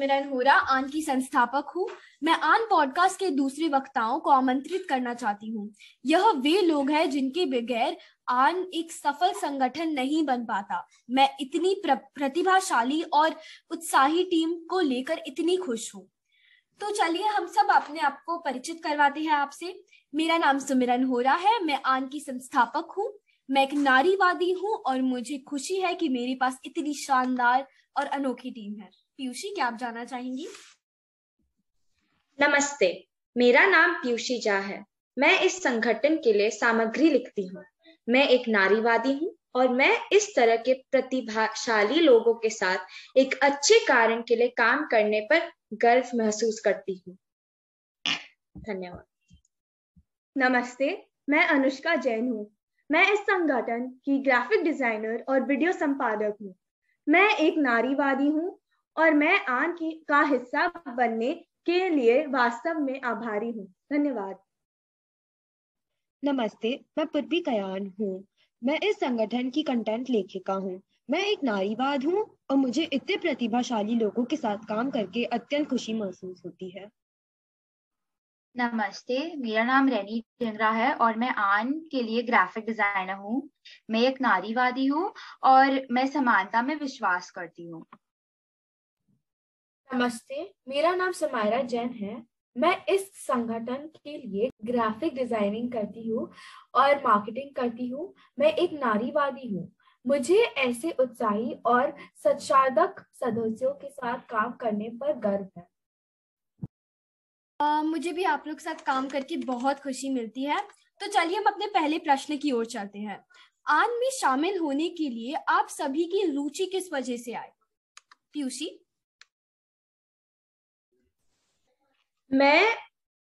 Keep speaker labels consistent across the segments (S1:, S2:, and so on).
S1: सुमिरन होरा आन की संस्थापक हूँ। मैं आन पॉडकास्ट के दूसरे वक्ताओं को आमंत्रित करना चाहती हूँ। यह वे लोग हैं जिनके बगैर आन एक सफल संगठन नहीं बन पाता। मैं इतनी प्र, प्रतिभाशाली और उत्साही टीम को लेकर इतनी खुश हूँ। तो चलिए हम सब अपने आप को परिचित करवाते हैं आपसे। मेरा नाम सुमिरन होरा है मैं आन की संस्थापक हूँ। मैं एक नारीवादी हूँ और मुझे खुशी है कि मेरे पास इतनी शानदार और अनोखी टीम है। पीयूषी क्या आप जाना चाहेंगी?
S2: नमस्ते मेरा नाम पीयूषी झा है। मैं इस संगठन के लिए सामग्री लिखती हूँ। मैं एक नारीवादी हूँ और मैं इस तरह के प्रतिभाशाली लोगों के साथ एक अच्छे कारण के लिए काम करने पर गर्व महसूस करती हूँ। धन्यवाद।
S3: नमस्ते मैं अनुष्का जैन हूँ। मैं इस संगठन की ग्राफिक डिज़ाइनर और वीडियो संपादक हूँ। मैं एक नारीवादी हूँ और मैं आन की का हिस्सा बनने के लिए वास्तव में आभारी हूँ। धन्यवाद।
S4: नमस्ते मैं पूर्वी कयान हूँ। मैं इस संगठन की कंटेंट लेखिका हूँ। मैं एक नारीवाद हूँ और मुझे इतने प्रतिभाशाली लोगों के साथ काम करके अत्यंत खुशी महसूस होती है।
S5: नमस्ते मेरा नाम रेनी टिंगरा है और मैं आन के लिए ग्राफिक डिज़ाइनर हूँ। मैं एक नारीवादी हूँ और मैं समानता में विश्वास करती हूँ।
S6: नमस्ते मेरा नाम समायरा जैन है। मैं इस संगठन के लिए ग्राफिक डिज़ाइनिंग करती हूँ और मार्केटिंग करती हूँ। मैं एक नारीवादी हूँ। मुझे ऐसे उत्साही और सच्चादक सदस्यों के साथ काम करने पर गर्व है।
S1: Uh, मुझे भी आप लोग साथ काम करके बहुत खुशी मिलती है। तो चलिए हम अपने पहले प्रश्न की ओर चलते हैं। आन में शामिल होने के लिए आप सभी की रुचि किस वजह से आई पीयूषी
S2: मैं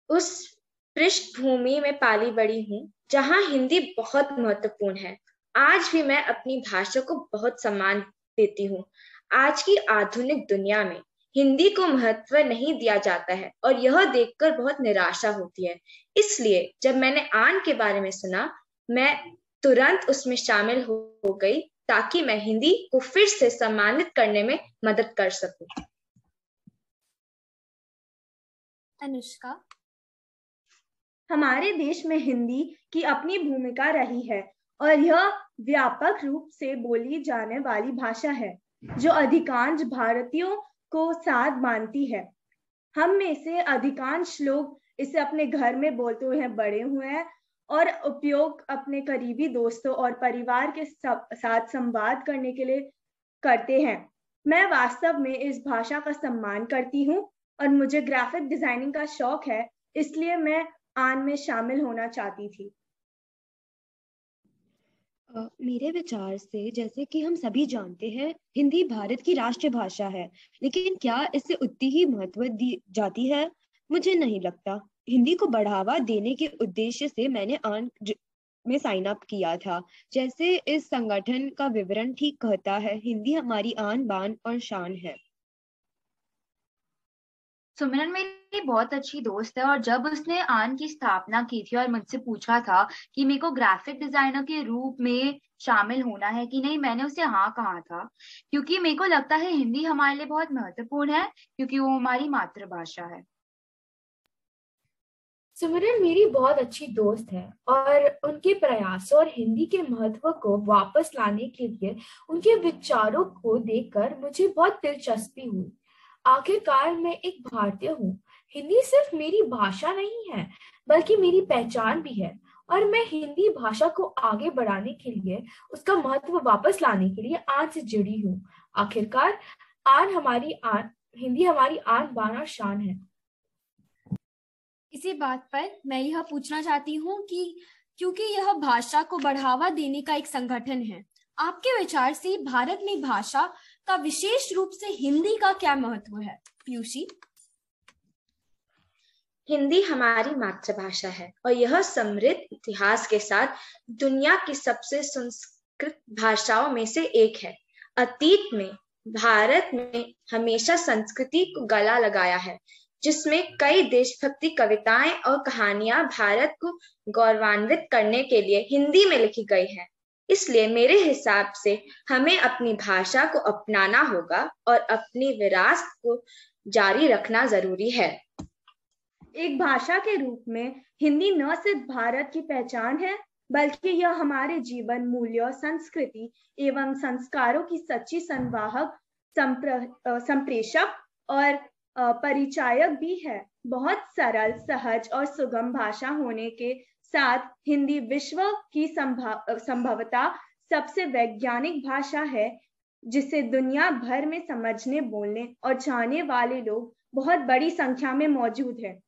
S2: उस पृष्ठभूमि में पाली बड़ी हूँ जहाँ हिंदी बहुत महत्वपूर्ण है। आज भी मैं अपनी भाषा को बहुत सम्मान देती हूँ। आज की आधुनिक दुनिया में हिंदी को महत्व नहीं दिया जाता है और यह देखकर बहुत निराशा होती है। इसलिए जब मैंने आन के बारे में सुना मैं तुरंत उसमें शामिल हो, गई ताकि मैं हिंदी को फिर से सम्मानित करने में मदद कर सकूँ।
S1: अनुष्का।
S3: हमारे देश में हिंदी की अपनी भूमिका रही है और यह व्यापक रूप से बोली जाने वाली भाषा है, जो अधिकांश भारतीयों को साथ मानती है। हम में से अधिकांश लोग इसे अपने घर में बोलते हुए बड़े हुए हैं और उपयोग अपने करीबी दोस्तों और परिवार के साथ संवाद करने के लिए करते हैं। मैं वास्तव में इस भाषा का सम्मान करती हूँ। और मुझे ग्राफिक डिज़ाइनिंग का शौक है इसलिए मैं आन में शामिल होना चाहती थी।
S4: Uh, मेरे विचार से जैसे कि हम सभी जानते हैं हिंदी भारत की राष्ट्रभाषा है लेकिन क्या इससे उतनी ही महत्व दी जाती है? मुझे नहीं लगता। हिंदी को बढ़ावा देने के उद्देश्य से मैंने आन में साइन अप किया था। जैसे इस संगठन का विवरण ठीक कहता है हिंदी हमारी आन बान और शान है।
S5: सुमिरन मेरी बहुत अच्छी दोस्त है और जब उसने आन की स्थापना की थी और मुझसे पूछा था कि मेरे को ग्राफिक डिज़ाइनर के रूप में शामिल होना है कि नहीं, मैंने उसे हाँ कहा था। क्योंकि मेरे को लगता है हिंदी हमारे लिए बहुत महत्वपूर्ण है, क्योंकि वो हमारी मातृभाषा है।
S6: सुमिरन मेरी बहुत अच्छी दोस्त है और उनके प्रयासों और हिंदी के महत्व को वापस लाने के लिए उनके विचारों को देखकर मुझे बहुत दिलचस्पी हुई। आखिरकार मैं एक भारतीय हूँ। हिंदी सिर्फ़ मेरी भाषा नहीं है, बल्कि मेरी पहचान भी है और मैं हिंदी भाषा को आगे बढ़ाने के लिए, उसका महत्व वापस लाने के लिए आज से जुड़ी हूँ। आखिरकार, आन हमारी आन, हिंदी हमारी आन बान और शान है।
S1: इसी बात पर मैं यह पूछना चाहती हूँ कि क्योंकि यह भाषा को बढ़ावा देने का एक संगठन है आपके विचार से भारत में भाषा का विशेष रूप से हिंदी का क्या महत्व है? पीयूषी?
S2: हिंदी हमारी मातृभाषा है और यह समृद्ध इतिहास के साथ दुनिया की सबसे संस्कृत भाषाओं में से एक है। अतीत में भारत में हमेशा संस्कृति को गला लगाया है, जिसमें कई देशभक्ति कविताएँ और कहानियाँ भारत को गौरवान्वित करने के लिए हिंदी में लिखी गई हैं। इसलिए मेरे हिसाब से हमें अपनी भाषा को अपनाना होगा और अपनी विरासत को जारी रखना ज़रूरी है।
S3: एक भाषा के रूप में हिंदी न सिर्फ़ भारत की पहचान है, बल्कि यह हमारे जीवन, मूल्यों, संस्कृति एवं संस्कारों की सच्ची संवाहक संप्रेषक और परिचायक भी है बहुत सरल सहज और सुगम भाषा होने के साथ हिंदी विश्व की संभवता सबसे वैज्ञानिक भाषा है जिसे दुनिया भर में समझने बोलने और जाने वाले लोग बहुत बड़ी संख्या में मौजूद है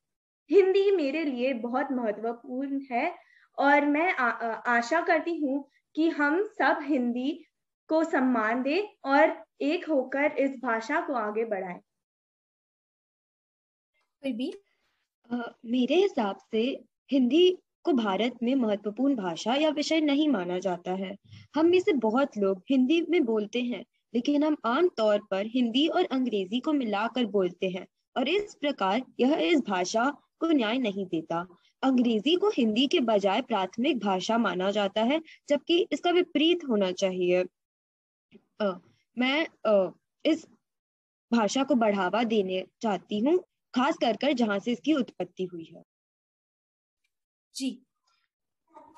S3: हिंदी मेरे लिए बहुत महत्वपूर्ण है और मैं आ, आ, आशा करती हूँ कि हम सब हिंदी को सम्मान दें और एक होकर इस भाषा को आगे बढ़ाएँ।
S4: भी मेरे हिसाब से हिंदी को भारत में महत्वपूर्ण भाषा या विषय नहीं माना जाता है। हम में से बहुत लोग हिंदी में बोलते हैं लेकिन हम आम तौर पर हिंदी और अंग्रेज़ी को मिलाकर बोलते हैं और इस प्रकार यह इस भाषा को न्याय नहीं देता। अंग्रेज़ी को हिंदी के बजाय प्राथमिक भाषा माना जाता है जबकि इसका विपरीत होना चाहिए। आ, मैं आ, इस भाषा को बढ़ावा देने चाहती हूँ खास कर कर जहाँ से इसकी उत्पत्ति हुई है।
S1: जी।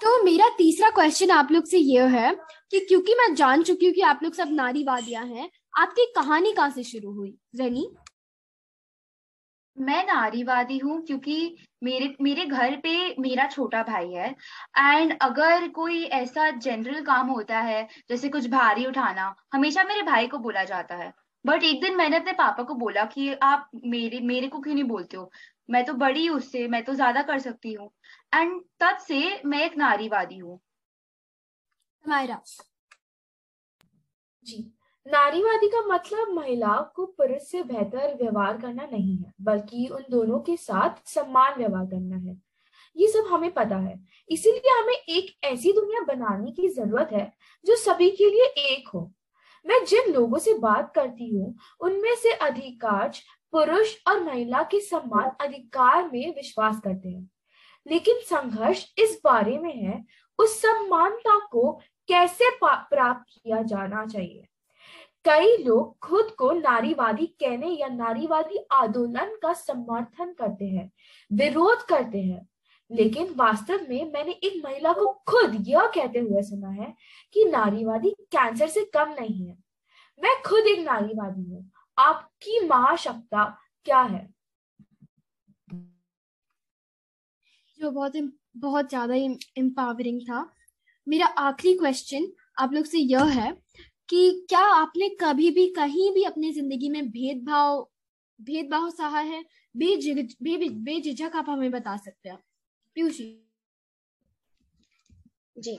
S1: तो मेरा तीसरा क्वेश्चन आप लोग से यह है कि क्योंकि मैं जान चुकी हूँ कि आप लोग सब नारीवादियाँ हैं आपकी कहानी कहाँ से शुरू हुई? रनी?
S5: मैं नारीवादी हूँ क्योंकि मेरे मेरे घर पे मेरा छोटा भाई है। एंड अगर कोई ऐसा जनरल काम होता है जैसे कुछ भारी उठाना हमेशा मेरे भाई को बोला जाता है। बट एक दिन मैंने अपने पापा को बोला कि आप मेरे मेरे को क्यों नहीं बोलते हो? मैं तो बड़ी हूँ उससे, मैं तो ज़्यादा कर सकती हूँ। एंड तब से मैं एक नारीवादी हूँ।
S6: जी। नारीवादी का मतलब महिला को पुरुष से बेहतर व्यवहार करना नहीं है, बल्कि उन दोनों के साथ सम्मान व्यवहार करना है। ये सब हमें पता है। इसीलिए हमें एक ऐसी दुनिया बनाने की ज़रूरत है, जो सभी के लिए एक हो। मैं जिन लोगों से बात करती हूँ, उनमें से अधिकांश पुरुष और महिला के समान अधिकार में विश्वास करते हैं। लेकिन संघर्ष इस बारे में है, उस समानता को कैसे प्राप्त किया जाना चाहिए? कई लोग खुद को नारीवादी कहने या नारीवादी आंदोलन का समर्थन करते हैं, विरोध करते हैं लेकिन वास्तव में मैंने एक महिला को खुद यह कहते हुए सुना है कि नारीवादी कैंसर से कम नहीं है। मैं खुद एक नारीवादी हूँ। आपकी महाशक्ता क्या है?
S1: जो बहुत बहुत ज़्यादा एम्पावरिंग था। मेरा आखिरी क्वेश्चन आप लोग से यह है कि क्या आपने कभी भी कहीं भी अपनी ज़िंदगी में भेदभाव भेदभाव सहा है? बेझिझक बे, बे, आप हमें बता सकते हैं। पीयूषी
S2: जी।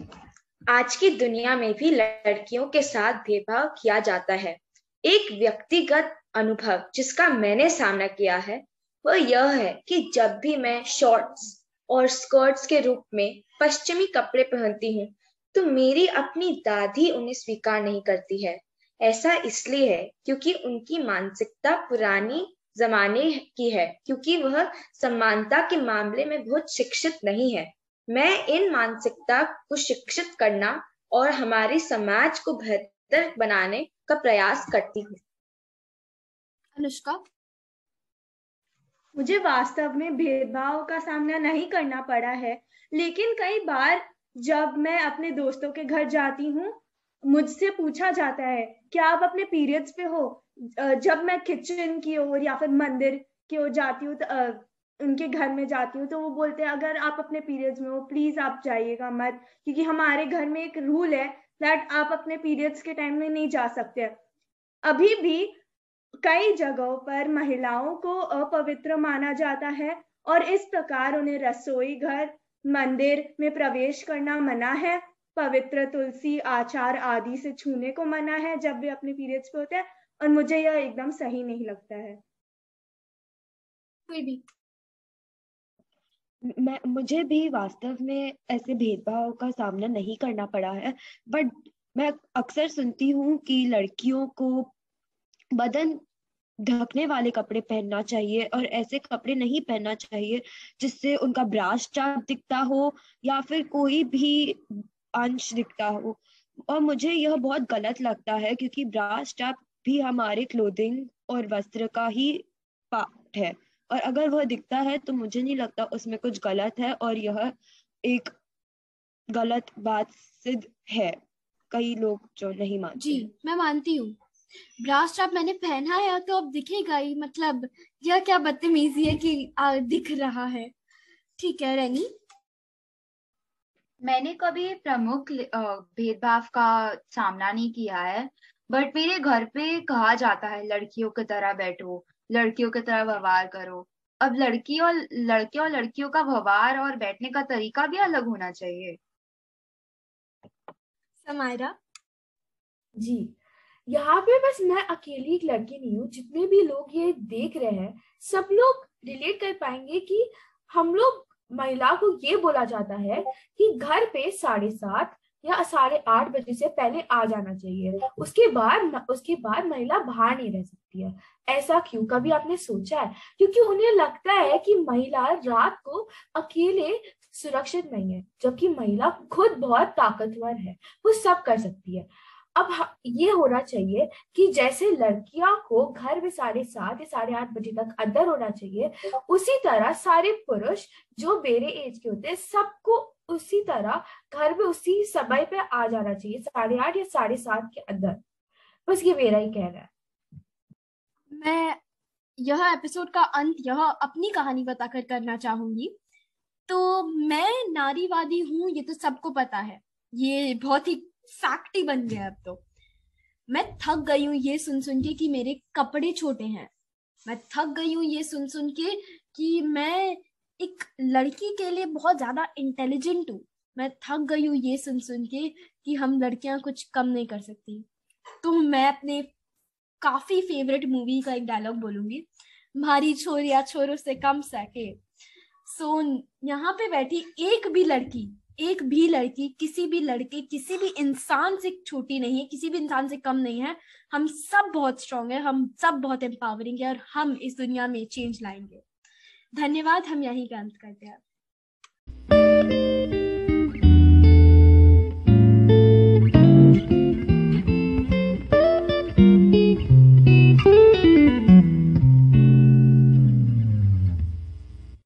S2: आज की दुनिया में भी लड़कियों के साथ भेदभाव किया जाता है। एक व्यक्तिगत अनुभव जिसका मैंने सामना किया है, वह यह है कि जब भी मैं शॉर्ट्स और स्कर्ट्स के रूप में पश्चिमी कपड़े पहनती हूँ तो मेरी अपनी दादी उन्हें स्वीकार नहीं करती है। ऐसा इसलिए है क्योंकि उनकी मानसिकता पुरानी जमाने की है क्योंकि वह समानता के मामले में बहुत शिक्षित नहीं है। मैं इन मानसिकता को शिक्षित करना और हमारी समाज को बेहतर बनाने का प्रयास करती हूँ।
S1: अनुष्का?
S3: मुझे वास्तव में भेदभाव का सामना नहीं करना पड़ा है लेकिन कई बार जब मैं अपने दोस्तों के घर जाती हूँ मुझसे पूछा जाता है, क्या आप अपने पीरियड्स पे हो? जब मैं किचन की ओर या फिर मंदिर की ओर जाती हूँ तो उनके घर में जाती हूँ तो वो बोलते हैं, अगर आप अपने पीरियड्स में हो प्लीज़ आप जाइएगा मत, क्योंकि हमारे घर में एक रूल है दैट आप अपने पीरियड्स के टाइम में नहीं जा सकते। अभी भी कई जगहों पर महिलाओं को अपवित्र माना जाता है और इस प्रकार उन्हें रसोई घर, मंदिर में प्रवेश करना मना है। पवित्र तुलसी आचार आदि से छूने को मना है जब वे अपने पीरियड्स पे होते हैं और मुझे यह एकदम सही नहीं लगता है।
S1: कोई भी।
S4: मैं मुझे भी वास्तव में ऐसे भेदभाव का सामना नहीं करना पड़ा है बट मैं अक्सर सुनती हूँ कि लड़कियों को बदन ढकने वाले कपड़े पहनना चाहिए और ऐसे कपड़े नहीं पहनना चाहिए जिससे उनका ब्राश चाप दिखता हो या फिर कोई भी अंश दिखता हो। और मुझे यह बहुत गलत लगता है क्योंकि ब्रास स्टैप भी हमारे क्लोथिंग और वस्त्र का ही पार्ट है। और अगर वह दिखता है तो मुझे नहीं लगता उसमें कुछ गलत है और यह एक गलत बात सिद्ध है। कई लोग जो नहीं मानते
S1: जी मैं मानती हूँ। ब्रास स्ट्रैप मैंने पहना है तो अब दिखेगा ही। मतलब यह क्या बदतमीजी है कि आ, दिख रहा है। ठीक है रैनी
S5: मैंने कभी प्रमुख भेदभाव का सामना नहीं किया है बट मेरे घर पे कहा जाता है लड़कियों की तरह बैठो लड़कियों की तरह व्यवहार करो। अब लड़की और लड़के और लड़कियों का व्यवहार और बैठने का तरीका भी अलग होना चाहिए।
S1: समायरा?
S6: जी यहाँ पे बस मैं अकेली एक लड़की नहीं हूँ जितने भी लोग ये देख रहे हैं सब लोग रिलेट कर पाएँगे कि हम लोग महिला को ये बोला जाता है कि घर पे साढ़े सात या साढ़े आठ बजे से पहले आ जाना चाहिए। उसके बाद उसके बाद महिला बाहर नहीं रह सकती है। ऐसा क्यों? कभी आपने सोचा है? क्योंकि उन्हें लगता है कि महिला रात को अकेले सुरक्षित नहीं है, जबकि महिला खुद बहुत ताकतवर है, वो सब कर सकती है। अब ये होना चाहिए कि जैसे लड़कियाँ को घर में साढ़े सात या साढ़े आठ बजे तक अंदर होना चाहिए, उसी तरह सारे पुरुष जो मेरे एज के होते हैं, सबको उसी तरह घर में उसी समय पे आ जाना चाहिए, साढ़े आठ या साढ़े सात के अंदर। बस ये मेरा ही कहना है।
S1: मैं यह एपिसोड का अंत, यह अपनी कहानी बताकर करना चाहूँगी। तो मैं नारीवादी हूँ, ये तो सबको पता है। ये बहुत ही फैक्ट ही बन गया अब तो। मैं थक गई हूँ ये सुन सुन के कि मेरे कपड़े छोटे हैं। मैं थक गई हूँ ये सुन सुन के कि मैं एक लड़की के लिए बहुत ज़्यादा इंटेलिजेंट हूँ। मैं थक गई हूँ ये सुन सुन के कि हम लड़कियाँ कुछ कम नहीं कर सकती। तो मैं अपने काफ़ी फेवरेट मूवी का एक डायलॉग बोलूँगी। मारी छोरिया छोरों से कम सके। सो यहाँ पे बैठी एक भी लड़की एक भी लड़की, किसी भी लड़के, किसी भी इंसान से छोटी नहीं है, किसी भी इंसान से कम नहीं है। हम सब बहुत स्ट्रांग है, हम सब बहुत एम्पावरिंग है और हम इस दुनिया में चेंज लाएँगे। धन्यवाद, हम यहीं का अंत करते हैं।